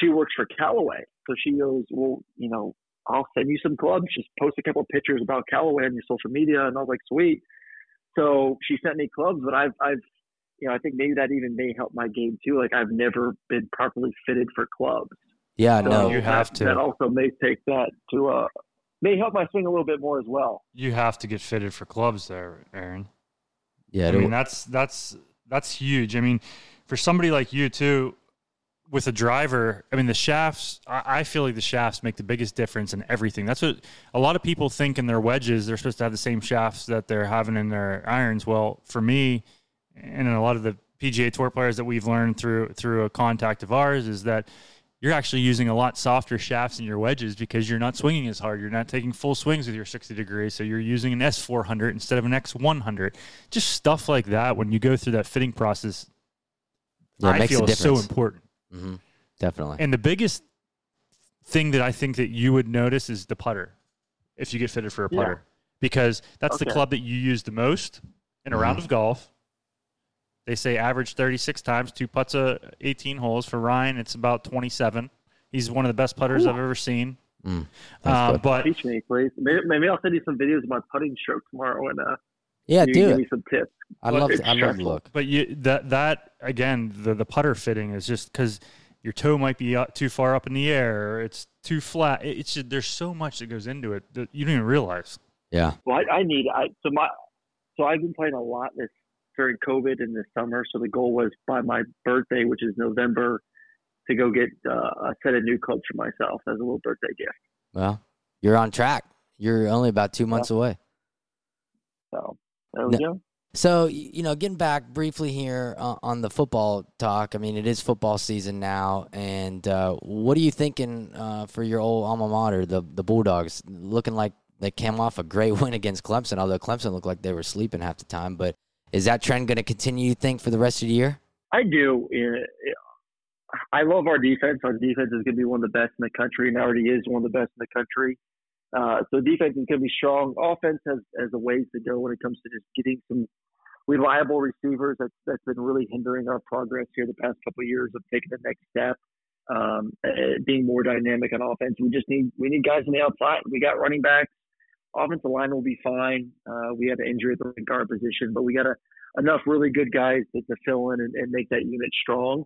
she works for Callaway, so she goes, well, you know, I'll send you some clubs. Just post a couple of pictures about Callaway on your social media, and I was like, sweet. So she sent me clubs, but I've I've you know, I think maybe that even may help my game too. Like I've never been properly fitted for clubs. Yeah, so no, you have to. That also may take that to uh may help my swing a little bit more as well. You have to get fitted for clubs there, Aaron. Yeah, I mean that's that's that's huge. I mean, for somebody like you too, with a driver, I mean the shafts. I, I feel like the shafts make the biggest difference in everything. That's what a lot of people think in their wedges. They're supposed to have the same shafts that they're having in their irons. Well, for me, and a lot of the PGA Tour players that we've learned through through a contact of ours is that you're actually using a lot softer shafts in your wedges because you're not swinging as hard. You're not taking full swings with your 60 degrees, so you're using an S400 instead of an X100. Just stuff like that when you go through that fitting process. Yeah, I feel is so important. Mm-hmm. Definitely. And the biggest thing that I think that you would notice is the putter if you get fitted for a putter yeah. because that's okay. the club that you use the most in a mm-hmm. round of golf they say average 36 times, two putts a 18 holes. For Ryan, it's about 27. He's one of the best putters Ooh. I've ever seen. Mm, uh, but teach me, please. Maybe, maybe, I'll send you some videos about putting stroke tomorrow and uh, yeah, do give it. me some tips. I love, I love look. But you that that again, the the putter fitting is just because your toe might be too far up in the air, or it's too flat. It's just, there's so much that goes into it that you don't even realize. Yeah. Well, I, I need I so my so I've been playing a lot this during COVID in the summer. So the goal was by my birthday, which is November, to go get uh, a set of new clubs for myself as a little birthday gift. Well, you're on track. You're only about two months yeah. away. So there we no, go. So you know, getting back briefly here uh, on the football talk. I mean, it is football season now, and uh, what are you thinking uh, for your old alma mater, the the Bulldogs? Looking like they came off a great <laughs> win against Clemson, although Clemson looked like they were sleeping half the time. But is that trend going to continue, you think, for the rest of the year? I do. I love our defense. Our defense is going to be one of the best in the country, and already is one of the best in the country. Uh, so defense is going to be strong. Offense has, has a ways to go when it comes to just getting some reliable receivers. That's that's been really hindering our progress here the past couple of years of taking the next step, um, being more dynamic on offense. We just need we need guys on the outside. We got running backs offensive line will be fine. Uh, we had an injury at the right guard position, but we got a, enough really good guys to, to fill in and, and, make that unit strong.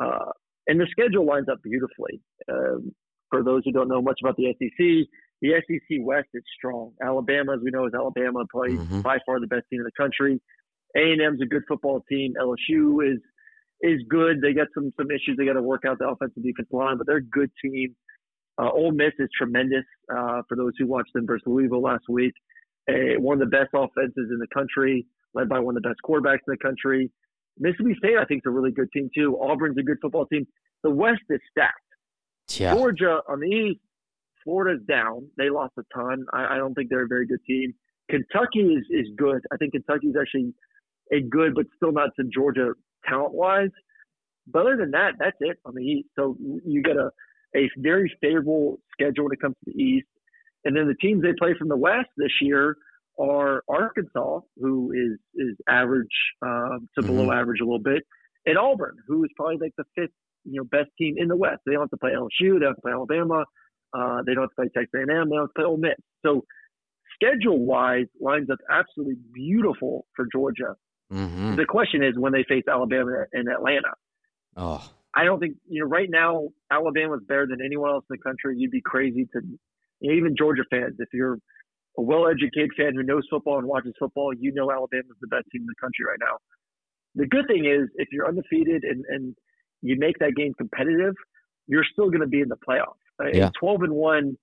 Uh, and the schedule lines up beautifully. Um, for those who don't know much about the SEC, the SEC West is strong. Alabama, as we know, is Alabama, probably mm-hmm. by far the best team in the country. A and M's a good football team. LSU is is good. They got some some issues they got to work out the offensive defense line, but they're a good team. Uh, Ole Miss is tremendous uh, for those who watched them versus Louisville last week. A, one of the best offenses in the country, led by one of the best quarterbacks in the country. Mississippi State, I think, is a really good team too. Auburn's a good football team. The West is stacked. Yeah. Georgia on the East, Florida's down. They lost a ton. I, I don't think they're a very good team. Kentucky is is good. I think Kentucky is actually a good, but still not to Georgia talent wise. But other than that, that's it on the East. So you got a a very favorable schedule when it comes to the East. And then the teams they play from the West this year are Arkansas, who is is average um, to below mm-hmm. average a little bit, and Auburn, who is probably like the fifth you know best team in the West. They don't have to play LSU, they don't have to play Alabama, uh, they don't have to play Texas A&M, they don't have to play Ole Miss. So schedule wise, lines up absolutely beautiful for Georgia. Mm-hmm. The question is when they face Alabama and Atlanta. Oh, I don't think you know right now Alabama's better than anyone else in the country. You'd be crazy to you know, even Georgia fans if you're a well-educated fan who knows football and watches football, you know Alabama's the best team in the country right now. The good thing is if you're undefeated and, and you make that game competitive, you're still going to be in the playoffs. Uh, yeah. A 12 and one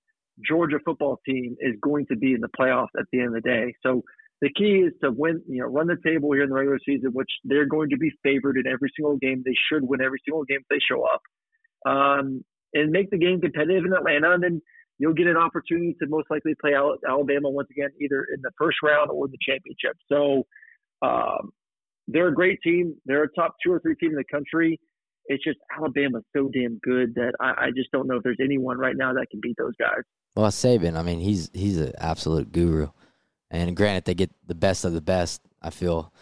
Georgia football team is going to be in the playoffs at the end of the day. So the key is to win, you know, run the table here in the regular season, which they're going to be favored in every single game. They should win every single game if they show up, um, and make the game competitive in Atlanta. And then you'll get an opportunity to most likely play Alabama once again, either in the first round or the championship. So, um, they're a great team. They're a top two or three team in the country. It's just Alabama's so damn good that I, I just don't know if there's anyone right now that can beat those guys. Well, Saban, I mean, he's he's an absolute guru. And granted, they get the best of the best, I feel,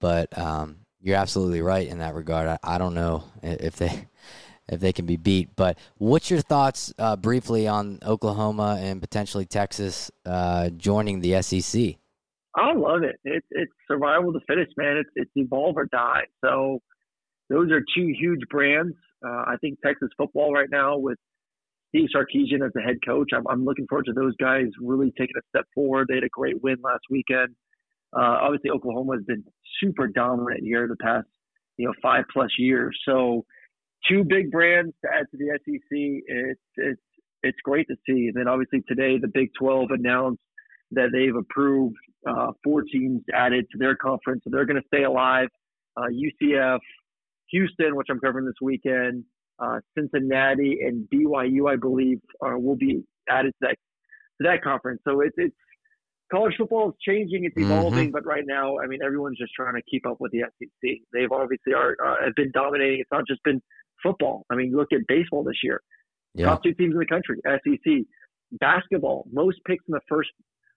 but um, you're absolutely right in that regard. I, I, don't know if they <laughs> if they can be beat. But what's your thoughts uh, briefly on Oklahoma and potentially Texas uh, joining the SEC? I love it. It's it's survival to finish, man. It's it's evolve or die. So those are two huge brands. Uh, I think Texas football right now with Steve Sarkisian as the head coach. I'm, I'm looking forward to those guys really taking a step forward. They had a great win last weekend. Uh, obviously, Oklahoma has been super dominant here the past you know five plus years. So two big brands to add to the SEC. It's it's it's great to see. And then obviously today the Big 12 announced that they've approved uh, four teams added to their conference, so they're going to stay alive. Uh, UCF, Houston, which I'm covering this weekend, uh, Cincinnati, and BYU, I believe, uh, will be added to that to that conference. So it's it's college football is changing, it's mm-hmm. evolving, mm-hmm. but right now, I mean, everyone's just trying to keep up with the SEC. They've obviously are uh, have been dominating. It's not just been football. I mean, look at baseball this year. Yeah. Top two teams in the country, SEC. Basketball, most picks in the first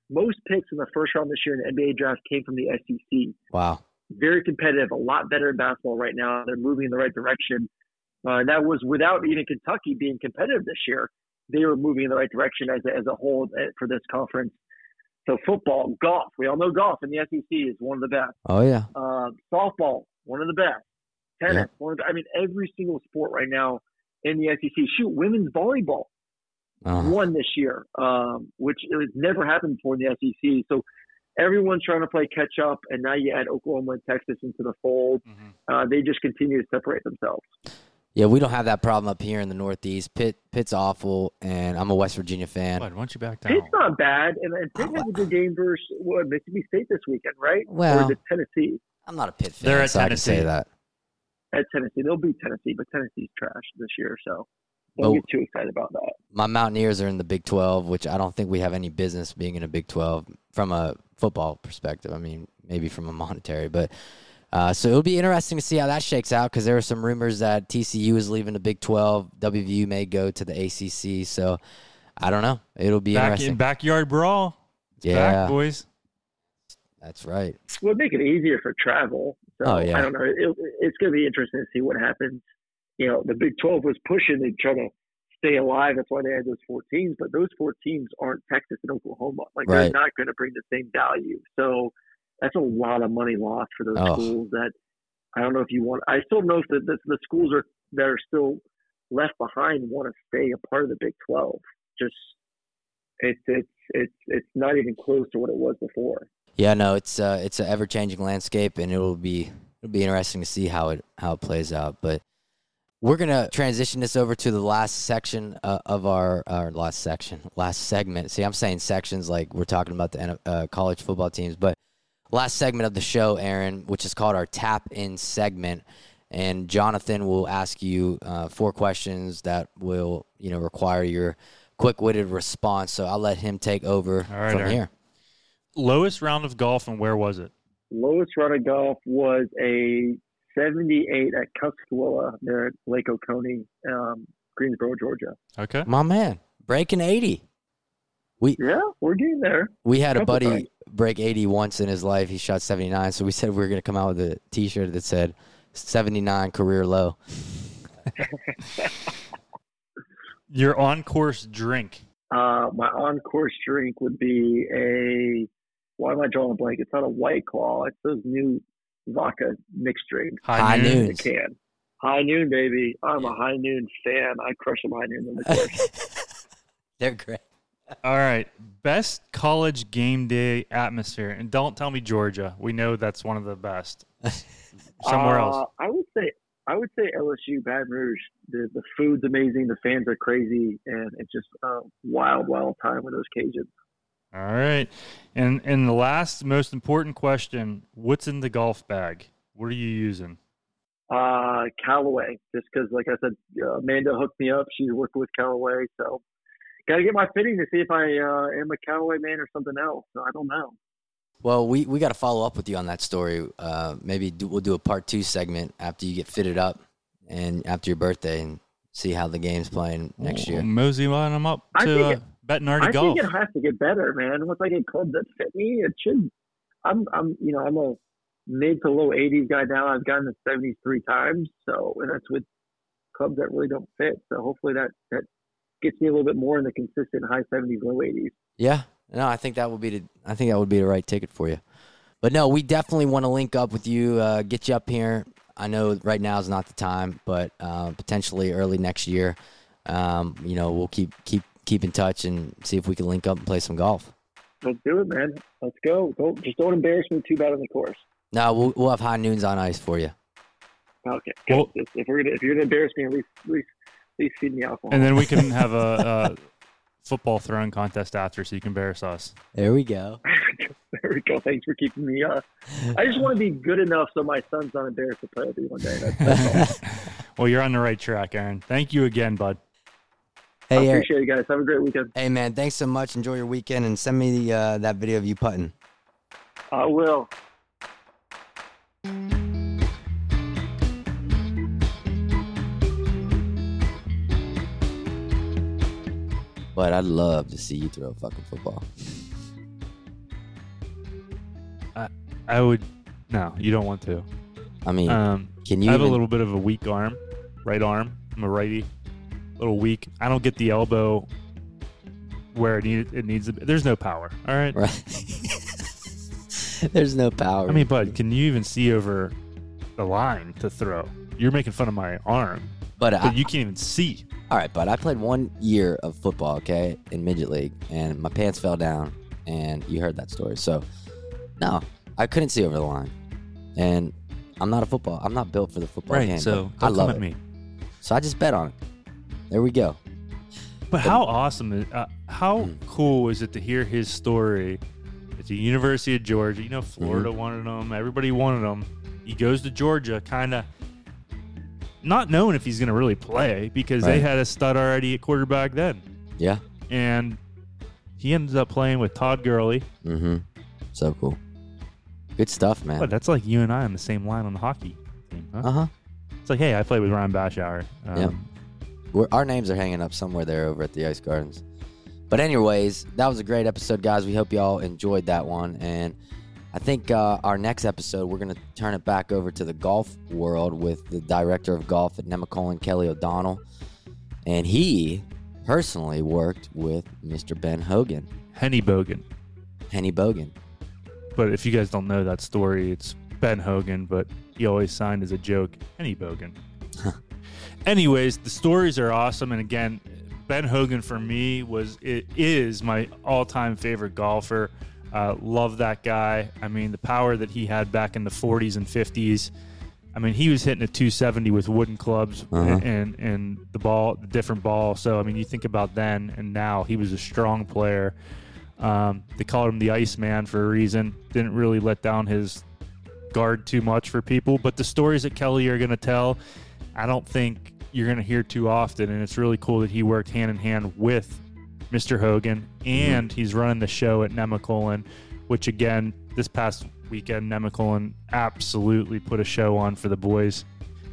most picks in the first round this year in the NBA draft came from the SEC. Wow. Very competitive, a lot better in basketball right now. They're moving in the right direction. Uh, that was without even Kentucky being competitive this year. They were moving in the right direction as a, as a whole uh, for this conference. So football, golf, we all know golf in the SEC is one of the best. Oh yeah. Uh, softball, one of the best. Tennis, yeah. one of the, I mean, every single sport right now in the SEC. Shoot, women's volleyball uh-huh. won this year, um, which has never happened before in the SEC. So everyone's trying to play catch up, and now you add Oklahoma and Texas into the fold. Mm-hmm. Uh, they just continue to separate themselves. Yeah, we don't have that problem up here in the Northeast. Pitt, Pitt's awful, and I'm a West Virginia fan. Why don't you back down? Pitt's not bad, and, and Pitt has a good game versus what, Mississippi State this weekend, right? Well, or is it Tennessee? I'm not a Pitt fan, They're at so Tennessee. I can say that. At Tennessee, they'll beat Tennessee, but Tennessee's trash this year, so don't get too excited about that. My Mountaineers are in the Big 12, which I don't think we have any business being in a Big 12 from a football perspective. I mean, maybe from a monetary, but uh, so it'll be interesting to see how that shakes out because there are some rumors that TCU is leaving the Big 12. WVU may go to the ACC. So I don't know. It'll be Back interesting. In backyard brawl. It's yeah, back, boys. That's right. Would make it easier for travel. So oh, yeah. I don't know. It, it's going to be interesting to see what happens you know, the Big 12 was pushing to try to stay alive. That's why they had those four teams. But those four teams aren't Texas and Oklahoma. Like right. they're not going to bring the same value. So that's a lot of money lost for those oh. schools. That I don't know if you want. I still know that the, the, schools are that are still left behind want to stay a part of the Big 12. Just it's it's it's it's not even close to what it was before. Yeah, no, it's uh, it's an ever changing landscape, and it will be it'll be interesting to see how it how it plays out. But we're going to transition this over to the last section uh, of our, our last section, last segment. See, I'm saying sections like we're talking about the uh, college football teams, but last segment of the show, Aaron, which is called our tap in segment. And Jonathan will ask you uh, four questions that will, you know, require your quick witted response. So I'll let him take over right, from Aaron. here. Lowest round of golf and where was it? Lowest round of golf was a 78 at Cuscowilla there at Lake Oconee, um, Greensboro, Georgia. Okay. My man, breaking 80. We Yeah, we're getting there. We had a buddy times. Break 80 once in his life. He shot 79, so we said we were going to come out with a t-shirt that said 79 career low. <laughs> Your on-course drink. Uh, my on-course drink would be a why am I drawing a blank? It's not a white claw. It's those new vodka mixed drinks. High, high noon. can. High noon, baby. I'm a high noon fan. I crush them high noon in the course. <laughs> They're great. All right. Best college game day atmosphere. And don't tell me Georgia. We know that's one of the best. <laughs> Somewhere uh, else. I would say I would say LSU Baton Rouge. The the food's amazing, the fans are crazy, and it's just a wild, wild time with those Cajuns. All right. And and the last most important question, what's in the golf bag? What are you using? Uh, Callaway, just because, like I said, uh, Amanda hooked me up. She's working with Callaway, so got to get my fitting to see if I uh, am a Callaway man or something else. So I don't know. Well, we, we got to follow up with you on that story. Uh, maybe do, we'll do a part two segment after you get fitted up and after your birthday and see how the game's playing next year. Well, Mosey line them up to think uh, it- Bettinardi I Golf. think it has to get better, man. Once I get clubs that fit me, it should. I'm, I'm, you know, I'm a mid to low 80s guy now. I've gotten to 70s three times, so and that's with clubs that really don't fit. So hopefully that that gets me a little bit more in the consistent high 70s, low 80s. Yeah, no, I think that would be the I think that would be the right ticket for you. But no, we definitely want to link up with you, uh, get you up here. I know right now is not the time, but uh, potentially early next year. Um, you know, we'll keep keep keep in touch and see if we can link up and play some golf. Let's do it, man. Let's go. Don't just don't embarrass me too bad on the course. No, we'll we'll have high noons on ice for you. Okay. Well- if, we're gonna if you're gonna embarrass me, at least at least, at least feed me alcohol. and then we can <laughs> have a, a football throwing contest after, so you can embarrass us. There we go. <laughs> there we go. Thanks for keeping me. Uh, I just want to be good enough so my son's not embarrassed to play with me one day. That's, that's. <laughs> Well, you're on the right track, Aaron. Thank you again, bud. Hey, Eric. appreciate you guys. Have a great weekend. Hey, man, thanks so much. Enjoy your weekend and send me the, uh, that video of you putting. I will. But I'd love to see you throw a fucking football. I I would. No, you don't want to. I mean, Um, can you I have even- a little bit of a weak arm, right arm. I'm a righty, a little weak. I don't get the elbow where it needs. It needs. To be. There's no power. All right. Right. <laughs> There's no power. I mean, bud, can you even see over the line to throw? You're making fun of my arm, but, but I, you can't even see. All right, but I played one year of football, okay, in midget league, and my pants fell down, and you heard that story. So, no, I couldn't see over the line, and I'm not a football. I'm not built for the football game. So I love come at it. me. So I just bet on it. There we go. But how awesome is uh, how Mm. cool is it to hear his story at the University of Georgia? You know, Mm-hmm. Florida wanted him, everybody wanted him. He goes to Georgia, kind of not knowing if he's going to really play because they had a stud already at quarterback then, Yeah. and he ends up playing with Todd Gurley. Mm-hmm. So cool. Good stuff, man. But that's like you and I on the same line on the hockey team. Huh? Uh huh. It's like, hey, I played with Ryan Bashauer. Um, Yeah. We're, our names are hanging up somewhere there over at the Ice Gardens. But anyways, that was a great episode, guys. We hope y'all enjoyed that one. And I think uh, our next episode, we're going to turn it back over to the golf world with the director of golf at Nemacolin, Kelly O'Donnell. And he personally worked with Mr. Ben Hogan, Henny Bogan. Henny Bogan. But if you guys don't know that story, it's Ben Hogan, but he always signed as a joke, Henny Bogan. <laughs> Anyways, the stories are awesome, and again, Ben Hogan for me was it is my all-time favorite golfer. Uh, love that guy. I mean, the power that he had back in the 40s and 50s. I mean, he was hitting a 270 with wooden clubs Uh-huh. and and the ball, the different ball. So I mean, you think about then and now, he was a strong player. Um, they called him the Iceman for a reason. Didn't really let down his guard too much for people. But the stories that Kelly are going to tell, I don't think you're going to hear too often. And it's really cool that he worked hand in hand with Mr. Hogan and he's running the show at Nemacolin, which again, this past weekend, Nemacolin absolutely put a show on for the boys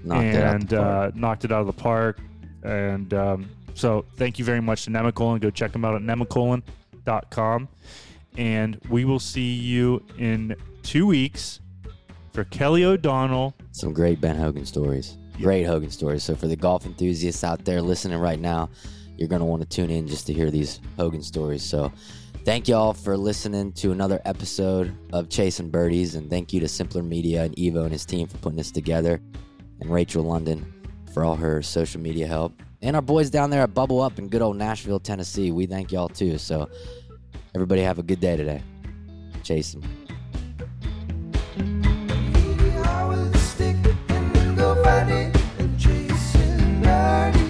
Knocked it and the uh, knocked it out of the park. And um, so, thank you very much to Nemacolin. Go check them out at nemacolin.com. And we will see you in two weeks for Kelly O'Donnell. Some great Ben Hogan stories. Great Hogan stories. So for the golf enthusiasts out there listening right now, you're going to want to tune in just to hear these Hogan stories. So thank y'all for listening to another episode of Chasing Birdies. And thank you to Simpler Media and Evo and his team for putting this together. And Rachel London for all her social media help. And our boys down there at Bubble Up in good old Nashville, Tennessee. We thank y'all too. So everybody have a good day today. Chasing. I